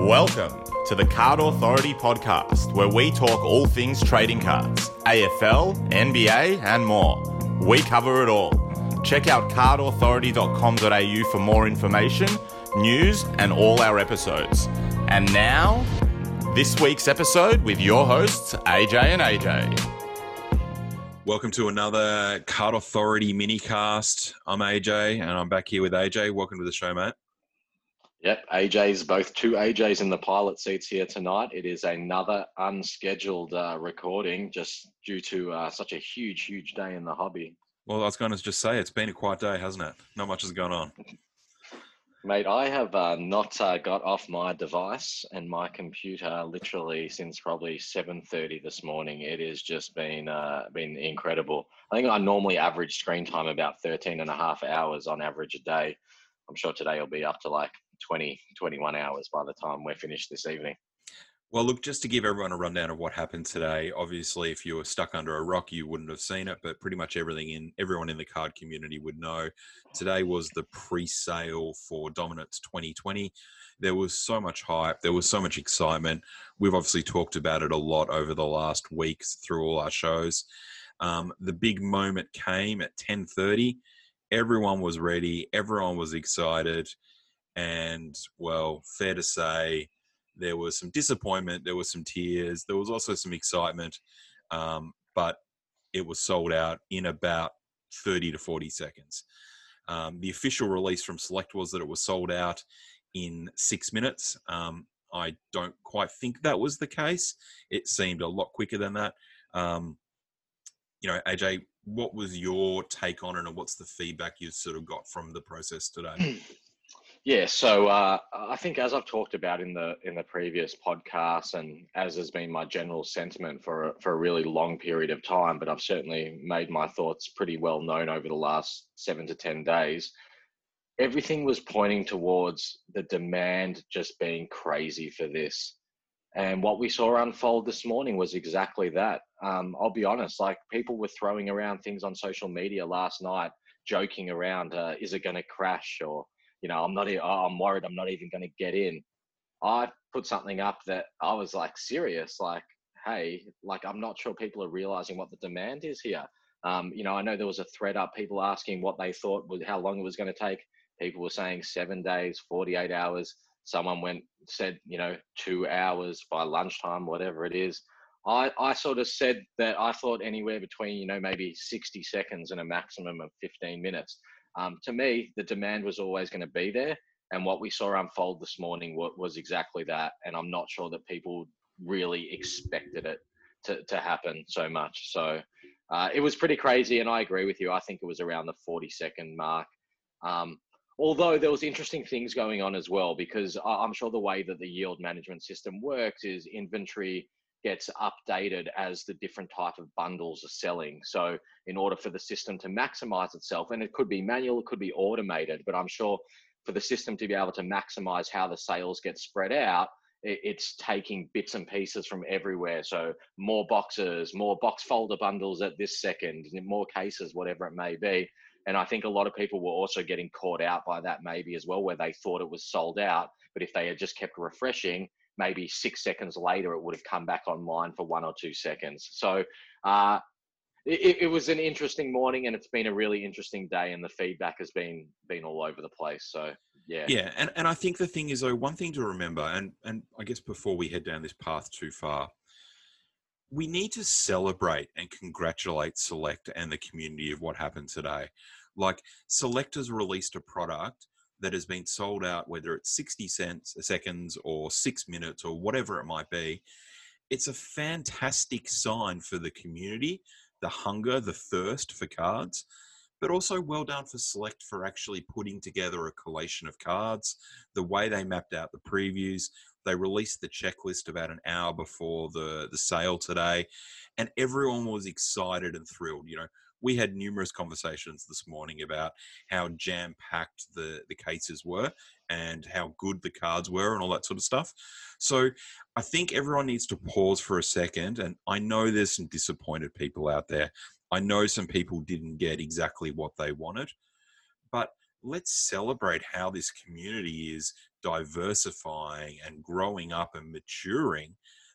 Welcome to the Card Authority podcast, where we talk all things trading cards, AFL, NBA, and more. We cover it all. Check out cardauthority.com.au for more information, news, and all our episodes. And now, this week's episode with your hosts, AJ and AJ. Welcome to another Card Authority minicast. I'm AJ and I'm back here with AJ. Welcome to the show, mate. Yep, AJ's both two AJs in the pilot seats here tonight. It is another unscheduled uh, recording just due to uh, such a huge, huge day in the hobby. Well, I was going to just say it's been a quiet day, hasn't it? Not much has gone on. Mate, I have uh, not uh, got off my device and my computer literally since probably 7:30 this morning. It has just been uh, been incredible. I think I normally average screen time about 13 and a half hours on average a day. I'm sure today will be up to like 20, 21 hours by the time we're finished this evening. Well, look, just to give everyone a rundown of what happened today. Obviously, if you were stuck under a rock, you wouldn't have seen it, but pretty much everything in everyone in the card community would know. Today was the pre-sale for Dominance 2020. There was so much hype. There was so much excitement. We've obviously talked about it a lot over the last weeks through all our shows. Um, the big moment came at 10:30. Everyone was ready. Everyone was excited, and well, fair to say there was some disappointment, there was some tears, there was also some excitement, um, but it was sold out in about 30 to 40 seconds. Um, the official release from Select was that it was sold out in six minutes. Um, I don't quite think that was the case. It seemed a lot quicker than that. Um, you know, AJ, what was your take on it, and what's the feedback you sort of got from the process today? Yeah, so uh, I think as I've talked about in the in the previous podcast, and as has been my general sentiment for a, for a really long period of time, but I've certainly made my thoughts pretty well known over the last seven to ten days. Everything was pointing towards the demand just being crazy for this, and what we saw unfold this morning was exactly that. Um, I'll be honest, like people were throwing around things on social media last night, joking around, uh, "Is it going to crash?" or you know, I'm not, I'm worried I'm not even going to get in. I put something up that I was like serious, like, hey, like I'm not sure people are realizing what the demand is here. Um, you know, I know there was a thread up, people asking what they thought was how long it was going to take. People were saying seven days, 48 hours. Someone went said, you know, two hours by lunchtime, whatever it is. I, I sort of said that I thought anywhere between, you know, maybe 60 seconds and a maximum of 15 minutes. Um, to me, the demand was always going to be there. And what we saw unfold this morning was, exactly that. And I'm not sure that people really expected it to, to happen so much. So uh, it was pretty crazy. And I agree with you. I think it was around the 40 second mark. Um, although there was interesting things going on as well, because I'm sure the way that the yield management system works is inventory gets updated as the different type of bundles are selling. So in order for the system to maximize itself, and it could be manual, it could be automated, but I'm sure for the system to be able to maximize how the sales get spread out, it's taking bits and pieces from everywhere. So more boxes, more box folder bundles at this second, more cases, whatever it may be. And I think a lot of people were also getting caught out by that maybe as well, where they thought it was sold out. But if they had just kept refreshing, maybe six seconds later it would have come back online for one or two seconds. So uh, it, it, was an interesting morning, and it's been a really interesting day, and the feedback has been been all over the place. So yeah, yeah, and and I think the thing is though, one thing to remember, and and I guess before we head down this path too far. We need to celebrate and congratulate Select and the community of what happened today. Like, Select has released a product that has been sold out, whether it's 60 cents a seconds or six minutes or whatever it might be, it's a fantastic sign for the community, the hunger, the thirst for cards, but also well done for Select for actually putting together a collation of cards, the way they mapped out the previews. They released the checklist about an hour before the, the sale today, and everyone was excited and thrilled. You know, we had numerous conversations this morning about how jam packed the, the cases were and how good the cards were and all that sort of stuff. So I think everyone needs to pause for a second. And I know there's some disappointed people out there. I know some people didn't get exactly what they wanted, but let's celebrate how this community is diversifying and growing up and maturing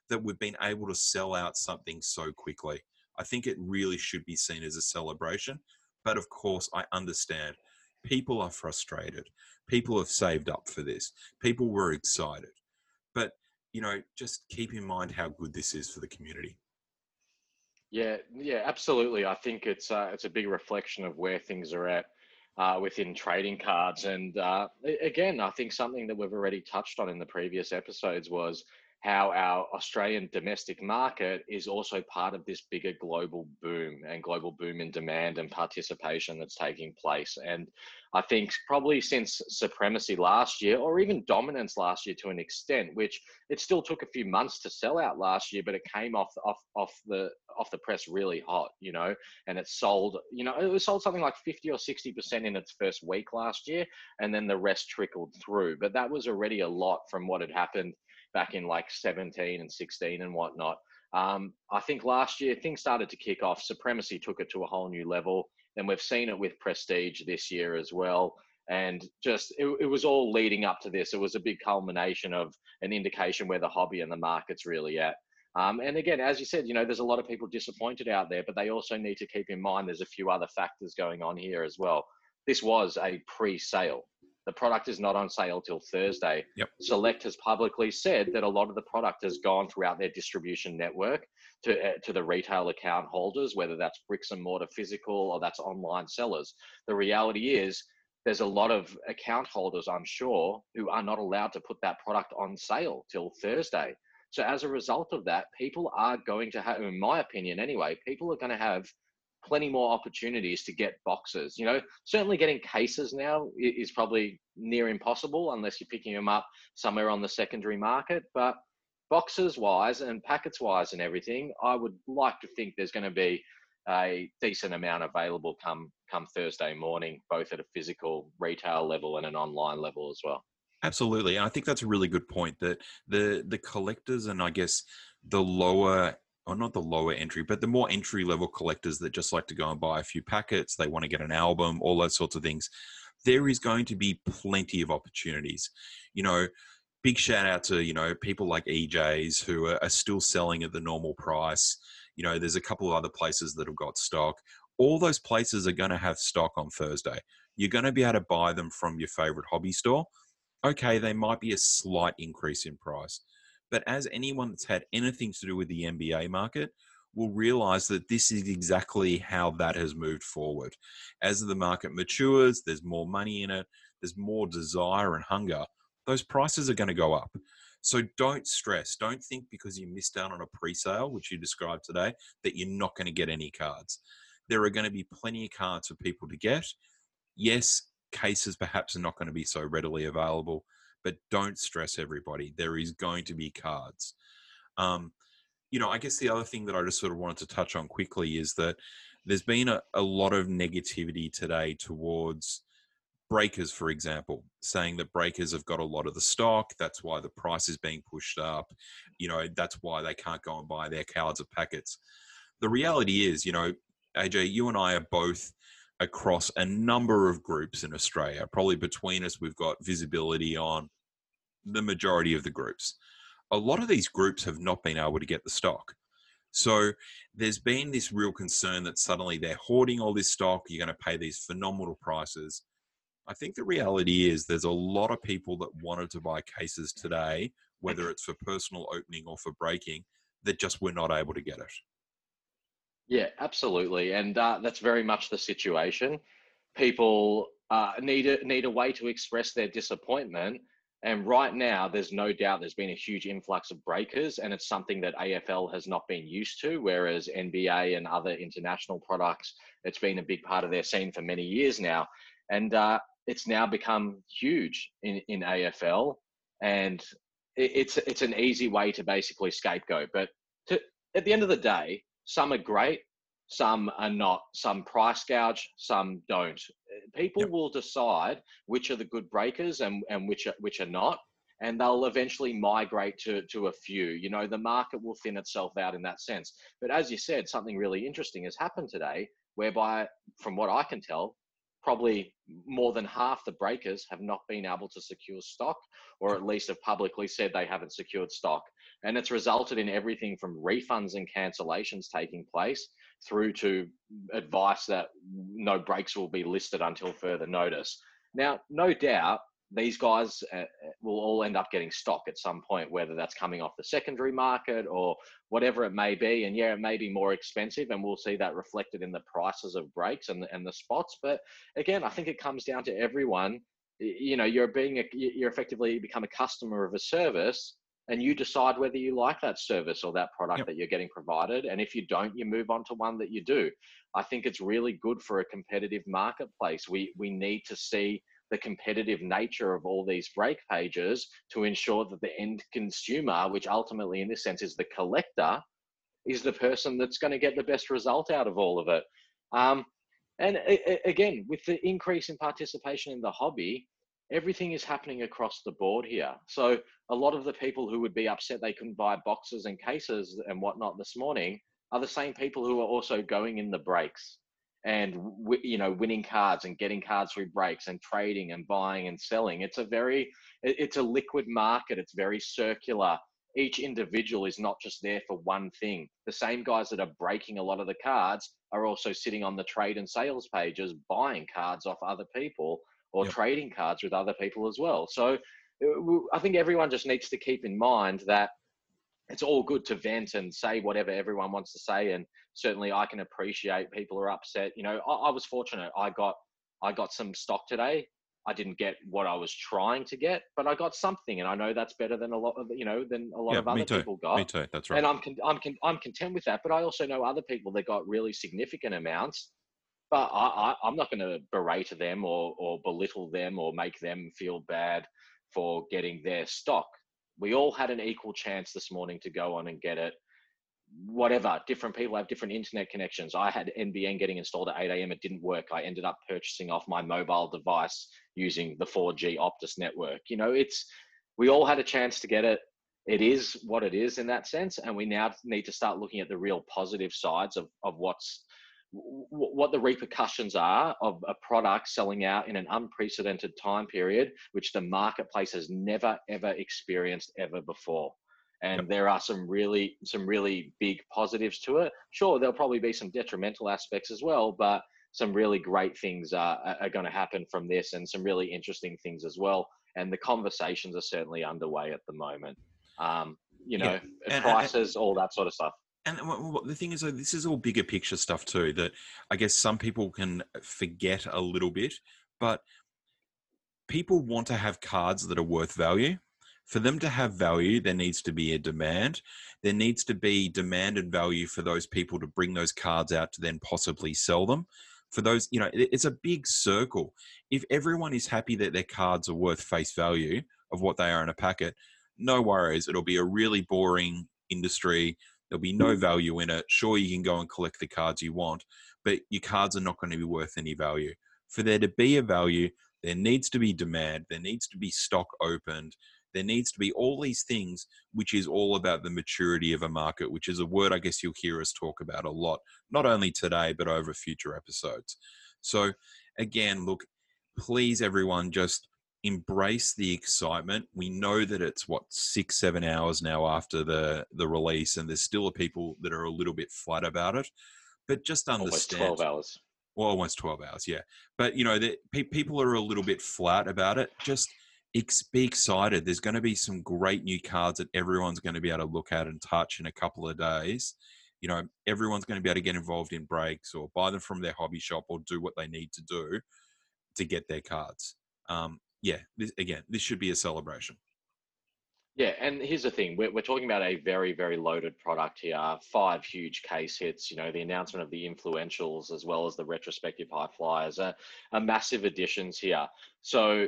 that we've been able to sell out something so quickly. I think it really should be seen as a celebration. But of course, I understand people are frustrated. People have saved up for this. People were excited. But, you know, just keep in mind how good this is for the community. Yeah, yeah, absolutely. I think it's uh, it's a big reflection of where things are at uh, within trading cards, and uh, again, I think something that we've already touched on in the previous episodes was how our Australian domestic market is also part of this bigger global boom and global boom in demand and participation that's taking place. And I think probably since supremacy last year, or even dominance last year to an extent, which it still took a few months to sell out last year, but it came off off off the off the press really hot, you know, and it sold, you know, it was sold something like 50 or 60% in its first week last year, and then the rest trickled through. But that was already a lot from what had happened back in like 17 and 16 and whatnot. Um, I think last year things started to kick off. Supremacy took it to a whole new level, and we've seen it with Prestige this year as well. And just it, it was all leading up to this. It was a big culmination of an indication where the hobby and the market's really at. Um, and again, as you said, you know, there's a lot of people disappointed out there, but they also need to keep in mind there's a few other factors going on here as well. This was a pre-sale. The product is not on sale till Thursday. Yep. Select has publicly said that a lot of the product has gone throughout their distribution network to uh, to the retail account holders, whether that's bricks and mortar physical or that's online sellers. The reality is there's a lot of account holders, I'm sure, who are not allowed to put that product on sale till Thursday. So as a result of that, people are going to have, in my opinion anyway, people are going to have plenty more opportunities to get boxes. You know, certainly getting cases now is probably near impossible unless you're picking them up somewhere on the secondary market. But boxes wise and packets wise and everything, I would like to think there's going to be a decent amount available come come Thursday morning, both at a physical retail level and an online level as well. Absolutely, and I think that's a really good point. That the the collectors and I guess the lower or not the lower entry, but the more entry level collectors that just like to go and buy a few packets, they want to get an album, all those sorts of things. There is going to be plenty of opportunities. You know, big shout out to, you know, people like EJs who are, are still selling at the normal price. You know, there's a couple of other places that have got stock. All those places are going to have stock on Thursday. You're going to be able to buy them from your favorite hobby store. Okay, they might be a slight increase in price but as anyone that's had anything to do with the NBA market will realize that this is exactly how that has moved forward. As the market matures, there's more money in it, there's more desire and hunger, those prices are going to go up. So don't stress. Don't think because you missed out on a pre sale, which you described today, that you're not going to get any cards. There are going to be plenty of cards for people to get. Yes, cases perhaps are not going to be so readily available, but don't stress everybody. There is going to be cards. Um, you know, I guess the other thing that I just sort of wanted to touch on quickly is that there's been a, a lot of negativity today towards breakers, for example, saying that breakers have got a lot of the stock. That's why the price is being pushed up. You know, that's why they can't go and buy their cards of packets. The reality is, you know, AJ, you and I are both across a number of groups in Australia. Probably between us, we've got visibility on the majority of the groups. A lot of these groups have not been able to get the stock. So there's been this real concern that suddenly they're hoarding all this stock, you're going to pay these phenomenal prices. I think the reality is there's a lot of people that wanted to buy cases today, whether it's for personal opening or for breaking, that just were not able to get it. Yeah, absolutely, and uh, that's very much the situation. People uh, need a, need a way to express their disappointment, and right now, there's no doubt there's been a huge influx of breakers, and it's something that AFL has not been used to. Whereas NBA and other international products, it's been a big part of their scene for many years now, and uh, it's now become huge in in AFL, and it, it's it's an easy way to basically scapegoat. But to, at the end of the day, some are great, some are not. Some price gouge, some don't. People yep. will decide which are the good breakers and, and which are, which are not, and they'll eventually migrate to, to a few. You know, the market will thin itself out in that sense. But as you said, something really interesting has happened today, whereby, from what I can tell, probably more than half the breakers have not been able to secure stock, or at least have publicly said they haven't secured stock. And it's resulted in everything from refunds and cancellations taking place through to advice that no breaks will be listed until further notice. Now, no doubt these guys uh, will all end up getting stock at some point, whether that's coming off the secondary market or whatever it may be. And yeah, it may be more expensive, and we'll see that reflected in the prices of breaks and, and the spots. But again, I think it comes down to everyone. You know, you're being a, you're effectively become a customer of a service, and you decide whether you like that service or that product yep. that you're getting provided. And if you don't, you move on to one that you do. I think it's really good for a competitive marketplace. We we need to see the competitive nature of all these break pages to ensure that the end consumer, which ultimately in this sense is the collector, is the person that's going to get the best result out of all of it. Um, and again, with the increase in participation in the hobby, everything is happening across the board here. So a lot of the people who would be upset they couldn't buy boxes and cases and whatnot this morning are the same people who are also going in the breaks and you know winning cards and getting cards through breaks and trading and buying and selling. It's a very it's a liquid market. It's very circular. Each individual is not just there for one thing. The same guys that are breaking a lot of the cards are also sitting on the trade and sales pages buying cards off other people or yep. trading cards with other people as well so uh, i think everyone just needs to keep in mind that it's all good to vent and say whatever everyone wants to say and certainly I can appreciate people are upset. You know, I, I, was fortunate. I got I got some stock today. I didn't get what I was trying to get, but I got something, and I know that's better than a lot of you know than a lot yeah, of other too. people got. Me too. That's right. And I'm con- I'm con- I'm content with that. But I also know other people that got really significant amounts. But I, I I'm not going to berate them or or belittle them or make them feel bad for getting their stock. We all had an equal chance this morning to go on and get it. Whatever different people have different internet connections. I had nbn getting installed at 8 a.m it didn't work. I ended up purchasing off my mobile device using the 4g optus network. You know it's we all had a chance to get it. It is what it is in that sense and we now need to start looking at the real positive sides of, of what's what the repercussions are of a product selling out in an unprecedented time period which the marketplace has never ever experienced ever before and yep. there are some really some really big positives to it. Sure, there'll probably be some detrimental aspects as well, but some really great things are, are going to happen from this, and some really interesting things as well. And the conversations are certainly underway at the moment. Um, you know, yeah. and, prices, and, all that sort of stuff. And the thing is, this is all bigger picture stuff too. That I guess some people can forget a little bit, but people want to have cards that are worth value for them to have value, there needs to be a demand. There needs to be demand and value for those people to bring those cards out to then possibly sell them. For those, you know, it's a big circle. If everyone is happy that their cards are worth face value of what they are in a packet, no worries. It'll be a really boring industry. There'll be no value in it. Sure, you can go and collect the cards you want, but your cards are not going to be worth any value. For there to be a value, there needs to be demand. There needs to be stock opened there needs to be all these things, which is all about the maturity of a market, which is a word I guess you'll hear us talk about a lot, not only today, but over future episodes. So, again, look, please, everyone, just embrace the excitement. We know that it's what six, seven hours now after the the release, and there's still people that are a little bit flat about it. But just understand. Almost twelve hours. Well, almost twelve hours, yeah. But you know, the, people are a little bit flat about it. Just be excited. There's going to be some great new cards that everyone's going to be able to look at and touch in a couple of days. You know, everyone's going to be able to get involved in breaks or buy them from their hobby shop or do what they need to do to get their cards. Um, yeah, this, again, this should be a celebration. Yeah, and here's the thing: we're, we're talking about a very, very loaded product here. Five huge case hits. You know, the announcement of the influentials as well as the retrospective high flyers are, are massive additions here. So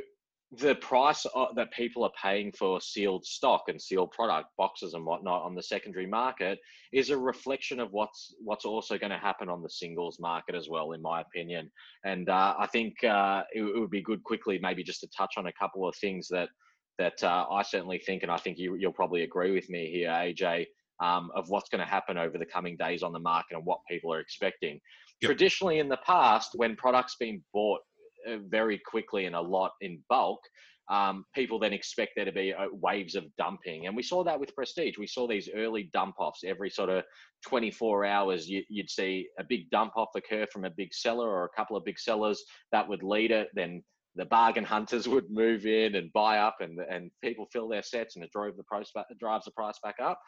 the price that people are paying for sealed stock and sealed product boxes and whatnot on the secondary market is a reflection of what's what's also going to happen on the singles market as well in my opinion and uh, i think uh, it, it, would be good quickly maybe just to touch on a couple of things that that uh, i certainly think and i think you, will probably agree with me here aj um, of what's going to happen over the coming days on the market and what people are expecting yep. traditionally in the past when products been bought uh, very quickly and a lot in bulk, um, people then expect there to be uh, waves of dumping. And we saw that with Prestige. We saw these early dump offs every sort of 24 hours. You, would see a big dump off occur from a big seller or a couple of big sellers that would lead it. Then the bargain hunters would move in and buy up, and and people fill their sets, and it drove the price back, drives the price back up.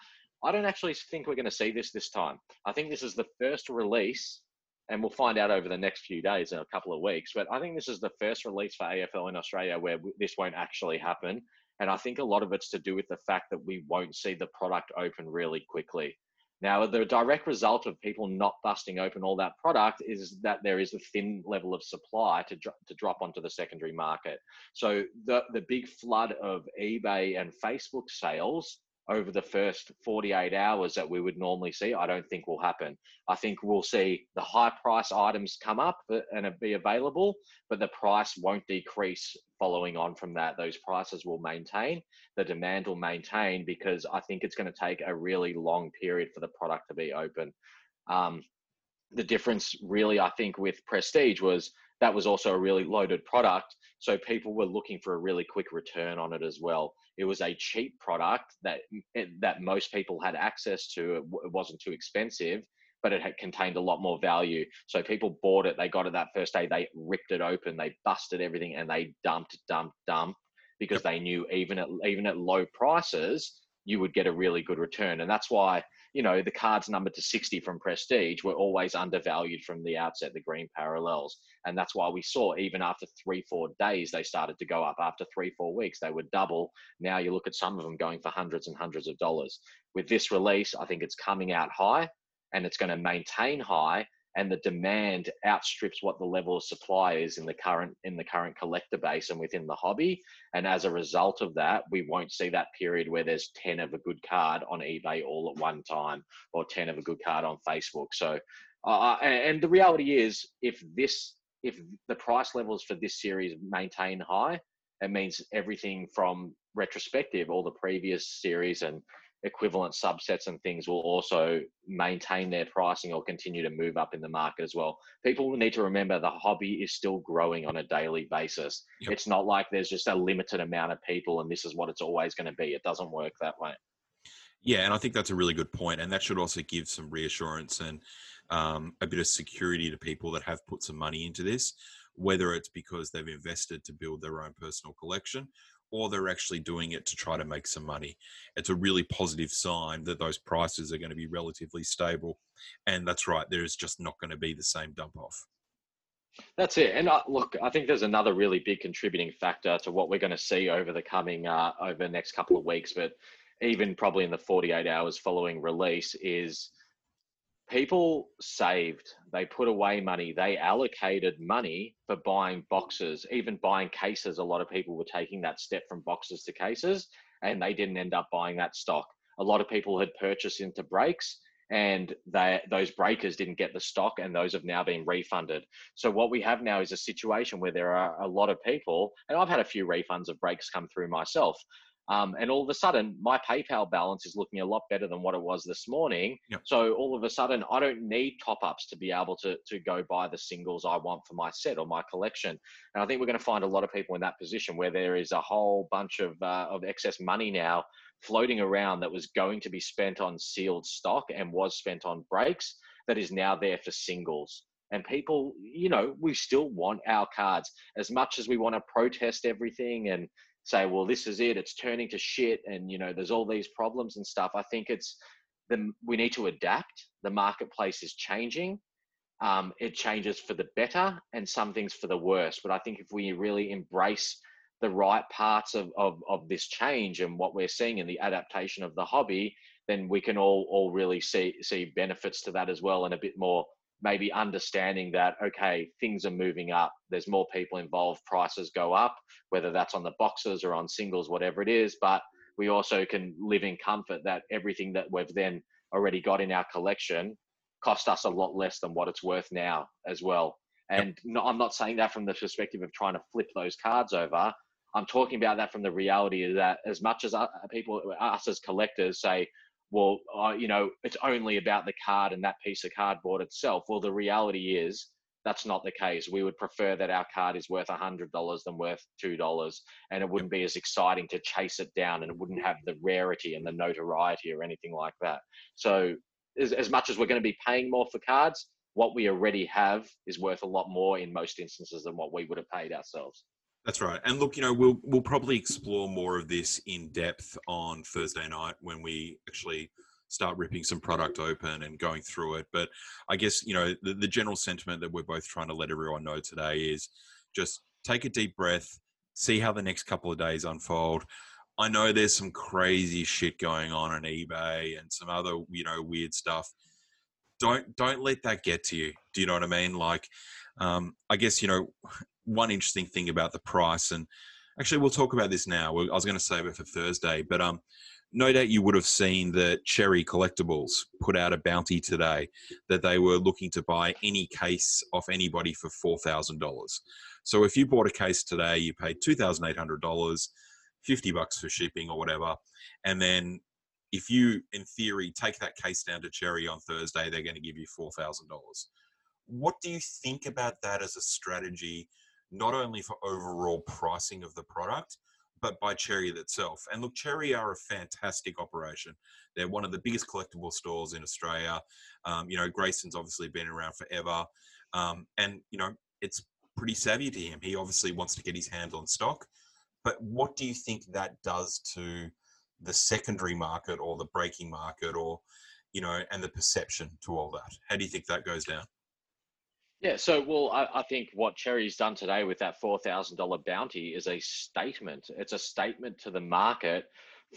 I don't actually think we're going to see this this time. I think this is the first release and we'll find out over the next few days in a couple of weeks. But I think this is the first release for AFL in Australia where this won't actually happen. And I think a lot of it's to do with the fact that we won't see the product open really quickly. Now, the direct result of people not busting open all that product is that there is a thin level of supply to, dro- to drop onto the secondary market. So the, the big flood of eBay and Facebook sales over the first 48 hours that we would normally see, I don't think will happen. I think we'll see the high price items come up and be available, but the price won't decrease following on from that. Those prices will maintain, the demand will maintain because I think it's going to take a really long period for the product to be open. Um, the difference, really, I think, with Prestige was that was also a really loaded product. So people were looking for a really quick return on it as well. It was a cheap product that eh, that most people had access to. It wasn't too expensive, but it had contained a lot more value. So people bought it. They got it that first day. They ripped it open. They busted everything and they dumped, dumped, dumped because they knew even at even at low prices you would get a really good return. And that's why you know, the cards numbered to 60 from Prestige were always undervalued from the outset, the green parallels. And that's why we saw even after three, four days, they started to go up. After three, four weeks, they would double. Now you look at some of them going for hundreds and hundreds of dollars. With this release, I think it's coming out high and it's going to maintain high and the demand outstrips what the level of supply is in the current in the current collector base and within the hobby. And as a result of that we won't see that period where there's 10 of a good card on ebay all at one time or 10 of a good card on facebook. So uh, and the reality is if this if the price levels for this series maintain high it means everything from retrospective all the previous series and equivalent subsets and things will also maintain their pricing or continue to move up in the market as well. People need to remember the hobby is still growing on a daily basis. Yep. It's not like there's just a limited amount of people and this is what it's always going to be. It doesn't work that way. Yeah, and I think that's a really good point, and that should also give some reassurance and um, a bit of security to people that have put some money into this, whether it's because they've invested to build their own personal collection or they're actually doing it to try to make some money. It's a really positive sign that those prices are going to be relatively stable. And that's right, there is just not going to be the same dump off. That's it. And uh, look, I think there's another really big contributing factor to what we're going to see over the coming, uh, over the next couple of weeks, but even probably in the 48 hours following release is people saved. They put away money. They allocated money for buying boxes. Even buying cases a lot of people were taking that step from boxes to cases and they didn't end up buying that stock. A lot of people had purchased into breaks and they, those breakers didn't get the stock and those have now been refunded. So what we have now is a situation where there are a lot of people and i've had a few refunds of breaks come through myself um, and all of a sudden, my PayPal balance is looking a lot better than what it was this morning. Yep. So all of a sudden, I don't need top ups to be able to, to go buy the singles I want for my set or my collection. And I think we're going to find a lot of people in that position where there is a whole bunch of, uh, of excess money now floating around that was going to be spent on sealed stock and was spent on breaks that is now there for singles. And people, you know, we still want our cards as much as we want to protest everything and say, well, this is it, it's turning to shit, and you know, there's all these problems and stuff. I think it's the we need to adapt. The marketplace is changing. Um, it changes for the better and some things for the worse. But I think if we really embrace the right parts of, of, of this change and what we're seeing in the adaptation of the hobby, then we can all all really see see benefits to that as well and a bit more maybe understanding that okay things are moving up there's more people involved prices go up whether that's on the boxes or on singles whatever it is but we also can live in comfort that everything that we've then already got in our collection cost us a lot less than what it's worth now as well and yep. no, i'm not saying that from the perspective of trying to flip those cards over i'm talking about that from the reality that as much as uh, people us as collectors say well, uh, you know, it's only about the card and that piece of cardboard itself. Well, the reality is that's not the case. We would prefer that our card is worth $100 than worth $2, and it wouldn't be as exciting to chase it down and it wouldn't have the rarity and the notoriety or anything like that. So, as, as much as we're going to be paying more for cards, what we already have is worth a lot more in most instances than what we would have paid ourselves. That's right. And look, you know, we'll we'll probably explore more of this in depth on Thursday night when we actually start ripping some product open and going through it. But I guess, you know, the, the general sentiment that we're both trying to let everyone know today is just take a deep breath, see how the next couple of days unfold. I know there's some crazy shit going on on eBay and some other, you know, weird stuff. Don't don't let that get to you. Do you know what I mean? Like, um, I guess you know, one interesting thing about the price, and actually we'll talk about this now. I was going to save it for Thursday, but um, no doubt you would have seen that Cherry Collectables put out a bounty today that they were looking to buy any case off anybody for $4,000. So if you bought a case today, you paid $2,800, 50 bucks for shipping or whatever. And then if you, in theory, take that case down to Cherry on Thursday, they're going to give you $4,000. What do you think about that as a strategy, not only for overall pricing of the product, but by Cherry itself. And look, Cherry are a fantastic operation. They're one of the biggest collectible stores in Australia. Um, you know, Grayson's obviously been around forever. Um, and, you know, it's pretty savvy to him. He obviously wants to get his hands on stock. But what do you think that does to the secondary market or the breaking market or, you know, and the perception to all that? How do you think that goes down? Yeah, so well, I, I, think what Cherry's done today with that four thousand dollar bounty is a statement. It's a statement to the market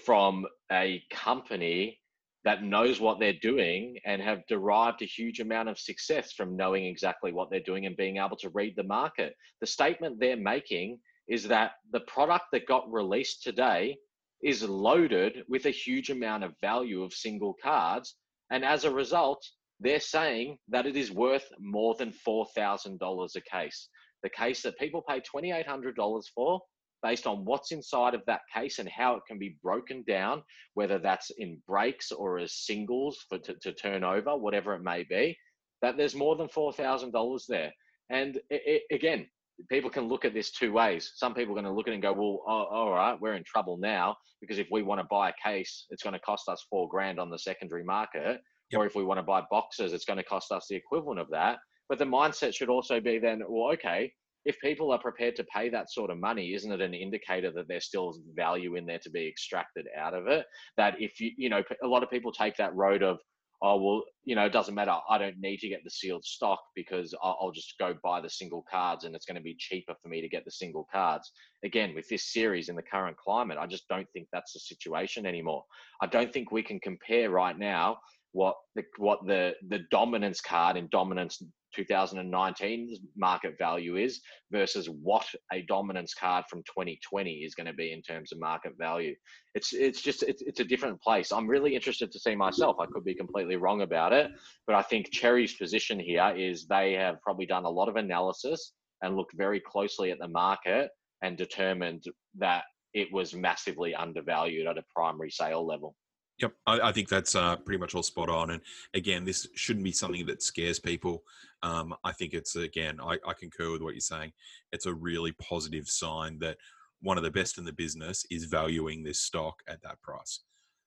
from a company that knows what they're doing and have derived a huge amount of success from knowing exactly what they're doing and being able to read the market. The statement they're making is that the product that got released today is loaded with a huge amount of value of single cards. And as a result, they're saying that it is worth more than $4,000 a case. The case that people pay $2,800 for, based on what's inside of that case and how it can be broken down, whether that's in breaks or as singles for to, to turn over, whatever it may be, that there's more than $4,000 there. And it, it, again, people can look at this two ways. Some people are going to look at it and go, well, oh, all right, we're in trouble now because if we want to buy a case, it's going to cost us four grand on the secondary market. Or if we want to buy boxes, it's going to cost us the equivalent of that. But the mindset should also be then, well, okay, if people are prepared to pay that sort of money, isn't it an indicator that there's still value in there to be extracted out of it? That if you, you know, a lot of people take that road of, oh, well, you know, it doesn't matter. I don't need to get the sealed stock because I'll just go buy the single cards and it's going to be cheaper for me to get the single cards. Again, with this series in the current climate, I just don't think that's the situation anymore. I don't think we can compare right now what the what the the dominance card in dominance 2019's market value is versus what a dominance card from 2020 is going to be in terms of market value. It's it's just it's, it's a different place. I'm really interested to see myself. I could be completely wrong about it, but I think Cherry's position here is they have probably done a lot of analysis and looked very closely at the market and determined that it was massively undervalued at a primary sale level. Yep, I, I think that's uh, pretty much all spot on. And again, this shouldn't be something that scares people. Um, I think it's again, I, I concur with what you're saying. It's a really positive sign that one of the best in the business is valuing this stock at that price.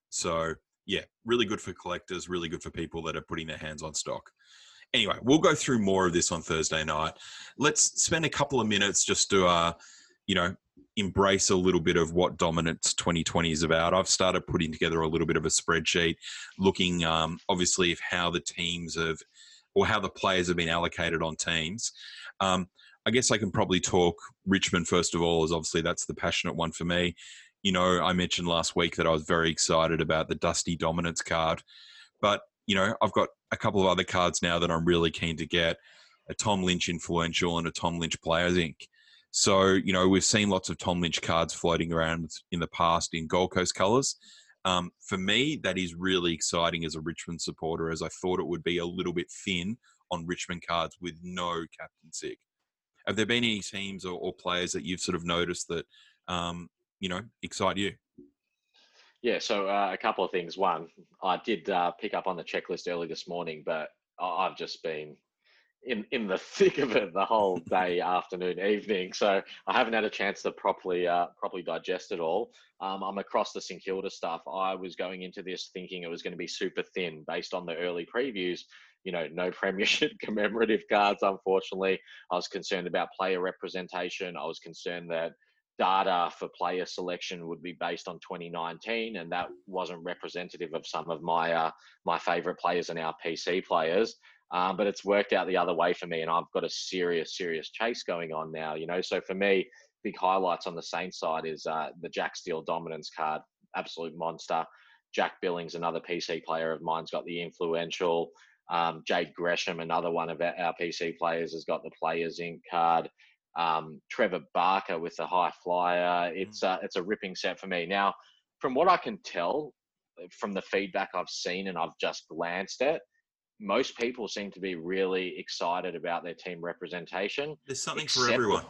So yeah, really good for collectors, really good for people that are putting their hands on stock. Anyway, we'll go through more of this on Thursday night. Let's spend a couple of minutes just to, uh, you know, embrace a little bit of what dominance 2020 is about. I've started putting together a little bit of a spreadsheet, looking um, obviously of how the teams have or how the players have been allocated on teams. Um, I guess I can probably talk Richmond first of all, as obviously that's the passionate one for me. You know, I mentioned last week that I was very excited about the Dusty Dominance card, but you know, I've got a couple of other cards now that I'm really keen to get a Tom Lynch influential and a Tom Lynch Players Inc. So, you know, we've seen lots of Tom Lynch cards floating around in the past in Gold Coast colours. Um, for me, that is really exciting as a Richmond supporter, as I thought it would be a little bit thin on Richmond cards with no captain sig. Have there been any teams or, or players that you've sort of noticed that, um, you know, excite you? Yeah, so uh, a couple of things. One, I did uh, pick up on the checklist early this morning, but I've just been in in the thick of it the whole day, afternoon, evening. So I haven't had a chance to properly uh, properly digest it all. Um, I'm across the St Kilda stuff. I was going into this thinking it was going to be super thin based on the early previews. You know, no premiership commemorative cards. Unfortunately, I was concerned about player representation. I was concerned that data for player selection would be based on 2019, and that wasn't representative of some of my uh, my favourite players and our PC players. Um, but it's worked out the other way for me, and I've got a serious, serious chase going on now. You know, so for me, big highlights on the Saints side is uh, the Jack Steele dominance card, absolute monster. Jack Billings, another PC player of mine's got the influential. Um, Jade Gresham, another one of our PC players, has got the Players Inc. card. Um, Trevor Barker with the high flyer. It's uh, it's a ripping set for me. Now, from what I can tell, from the feedback I've seen and I've just glanced at, most people seem to be really excited about their team representation. There's something for everyone.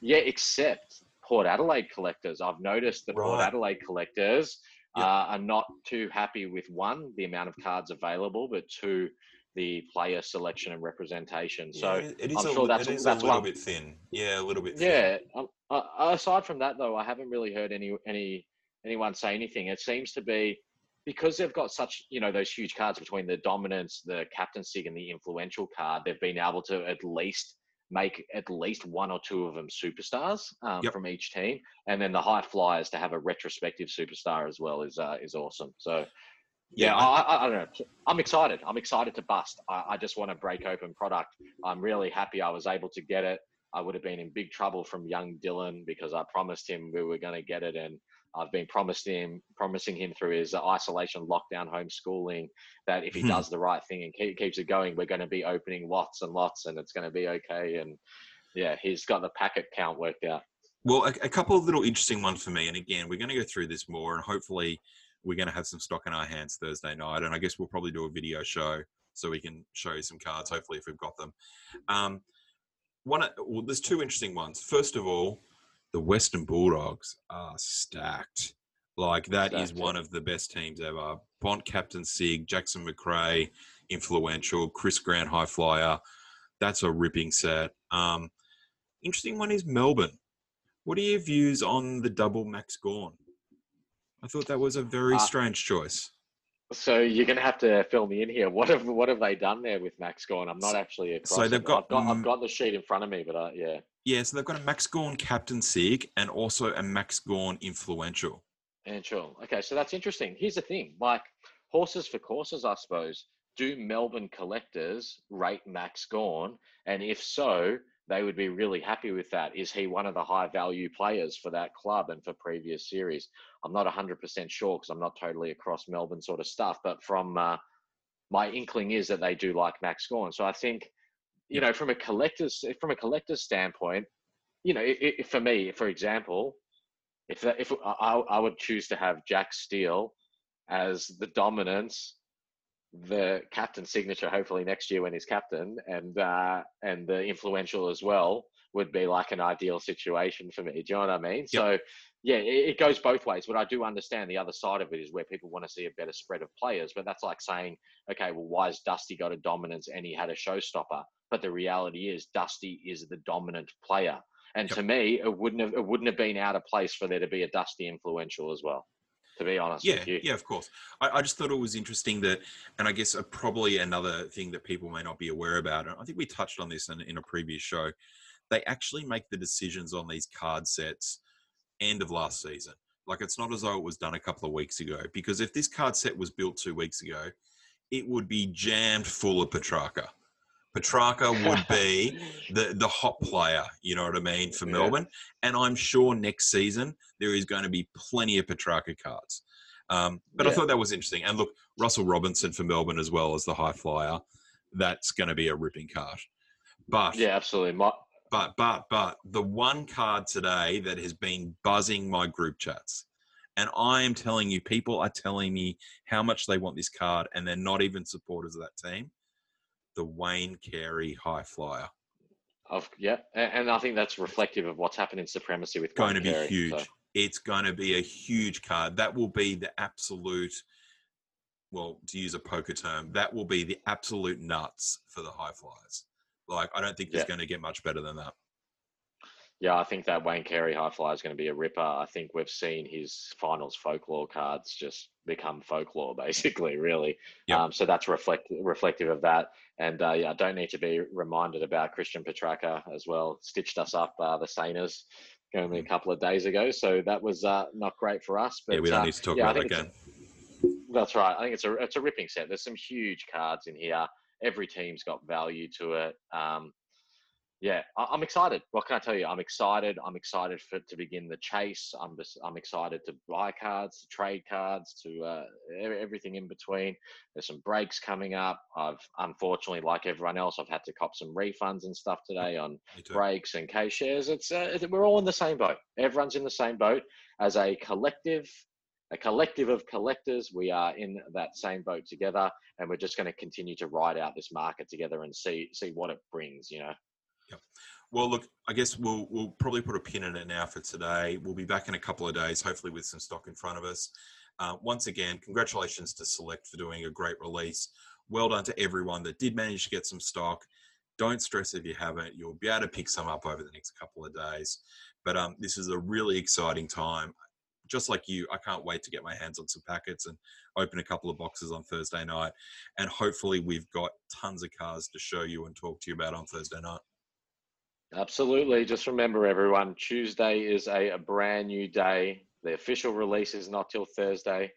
Yeah, except Port Adelaide collectors. I've noticed that right. Port Adelaide collectors yep. uh, are not too happy with one, the amount of cards available, but two, the player selection and representation. So yeah, it is I'm sure a, that's, that's a little one. bit thin. Yeah, a little bit. Thin. Yeah. Um, uh, aside from that, though, I haven't really heard any any anyone say anything. It seems to be because they've got such you know those huge cards between the dominance, the captaincy, and the influential card. They've been able to at least make at least one or two of them superstars um, yep. from each team, and then the high flyers to have a retrospective superstar as well is uh, is awesome. So. Yeah, yeah I, I, I, don't know. I'm excited. I'm excited to bust. I, I just want to break open product. I'm really happy I was able to get it. I would have been in big trouble from young Dylan because I promised him we were going to get it, and I've been promised him, promising him through his isolation, lockdown, homeschooling that if he hmm. does the right thing and keep, keeps it going, we're going to be opening lots and lots, and it's going to be okay. And yeah, he's got the packet count worked out. Well, a, a couple of little interesting ones for me, and again, we're going to go through this more, and hopefully, we're going to have some stock in our hands Thursday night, and I guess we'll probably do a video show so we can show you some cards, hopefully, if we've got them. Um, one, well, there's two interesting ones. First of all, the Western Bulldogs are stacked. Like that stacked, is one of the best teams ever. Bont Captain Sig, Jackson Macrae, influential, Chris Grant High Flyer. That's a ripping set. Um, interesting one is Melbourne. What are your views on the double Max Gawn? I thought that was a very uh, strange choice. So you're going to have to fill me in here. What have what have they done there with Max Gawn? I'm not actually across. So they've got, I've got, I've got the sheet in front of me, but uh, yeah. Yeah, so they've got a Max Gawn Captain Sig and also a Max Gawn Influential. Influential. Okay, so that's interesting. Here's the thing like horses for courses, I suppose. Do Melbourne collectors rate Max Gawn, And if so, they would be really happy with that. Is he one of the high value players for that club and for previous series? I'm not 100% sure because I'm not totally across Melbourne sort of stuff, but from uh, my inkling is that they do like Max Gawn. So I think you know, from a collector's from a collector's standpoint, you know, if, for me, for example, if that, if I, I would choose to have Jack Steele as the dominance, the captain signature, hopefully next year when he's captain, and uh, and the influential as well would be like an ideal situation for me. Do you know what I mean? Yep. So yeah, it, it, goes both ways. But I do understand the other side of it is where people want to see a better spread of players. But that's like saying, okay, well, why has Dusty got a dominance and he had a showstopper? But the reality is, Dusty is the dominant player. And yep. to me, it wouldn't have it wouldn't have been out of place for there to be a Dusty influential as well. To be honest, yeah, yeah, of course. I, I, just thought it was interesting that, and I guess uh, probably another thing that people may not be aware about. And I think we touched on this in, in a previous show. They actually make the decisions on these card sets end of last season. Like it's not as though it was done a couple of weeks ago. Because if this card set was built two weeks ago, it would be jammed full of Petracca. Petracca would be the the hot player, you know what I mean, for Melbourne. And I'm sure next season there is going to be plenty of Petracca cards. Um, but yeah. I thought that was interesting. And look, Russell Robinson for Melbourne as well as the high flyer. That's going to be a ripping card. But yeah, absolutely. My, but but but the one card today that has been buzzing my group chats and i am telling you people are telling me how much they want this card and they're not even supporters of that team the wayne carey high flyer of yeah and i think that's reflective of what's happened in supremacy with going to be carey, huge so. it's going to be a huge card that will be the absolute well to use a poker term that will be the absolute nuts for the high flyers Like I don't think Yeah. it's going to get much better than that. Yeah, I think that Wayne Carey high flyer is going to be a ripper. I think we've seen his finals folklore cards just become folklore, basically, really. Yep. Um, so that's reflect, reflective of that. And uh, yeah, I don't need to be reminded about Christian Petracca as well. Stitched us up uh, the Saners only a couple of days ago. So that was uh, not great for us. But Mm. yeah, we don't uh, need to talk yeah, about that game. That's right. I think it's a it's a ripping set. There's some huge cards in here. Every team's got value to it. Um, yeah, I, I'm excited. What can I tell you? I'm excited. I'm excited for to begin the chase. I'm just, I'm excited to buy cards, to trade cards, to uh, everything in between. There's some breaks coming up. I've unfortunately, like everyone else, I've had to cop some refunds and stuff today on breaks and K shares. It's uh, we're all in the same boat. Everyone's in the same boat as a collective, a collective of collectors. We are in that same boat together, and we're just going to continue to ride out this market together and see see what it brings. You know. Well, look, I guess we'll we'll probably put a pin in it now for today. We'll be back in a couple of days, hopefully with some stock in front of us. Uh, once again, congratulations to Select for doing a great release. Well done to everyone that did manage to get some stock. Don't stress if you haven't; you'll be able to pick some up over the next couple of days. But um, this is a really exciting time. Just like you, I can't wait to get my hands on some packets and open a couple of boxes on Thursday night. And hopefully, we've got tons of cars to show you and talk to you about on Thursday night. Absolutely. Just remember, everyone, Tuesday is a, a brand new day. The official release is not till Thursday.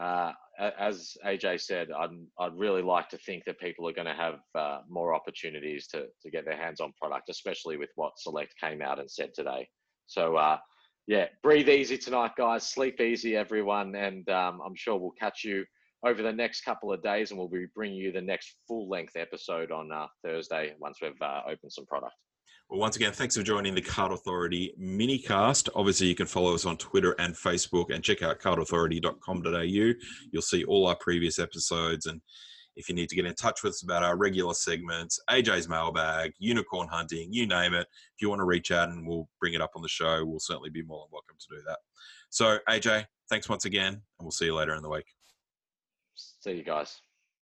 Uh, as AJ said, I'd, I'd really like to think that people are going to have uh, more opportunities to, to get their hands on product, especially with what Select came out and said today. So, uh, yeah, breathe easy tonight, guys. Sleep easy, everyone. And um, I'm sure we'll catch you over the next couple of days and we'll be bringing you the next full length episode on uh, Thursday once we've uh, opened some product. Well, once again, thanks for joining the Card Authority minicast. Obviously, you can follow us on Twitter and Facebook and check out cardauthority.com.au. You'll see all our previous episodes. And if you need to get in touch with us about our regular segments, AJ's mailbag, unicorn hunting, you name it, if you want to reach out and we'll bring it up on the show, we'll certainly be more than welcome to do that. So, AJ, thanks once again, and we'll see you later in the week. See you guys.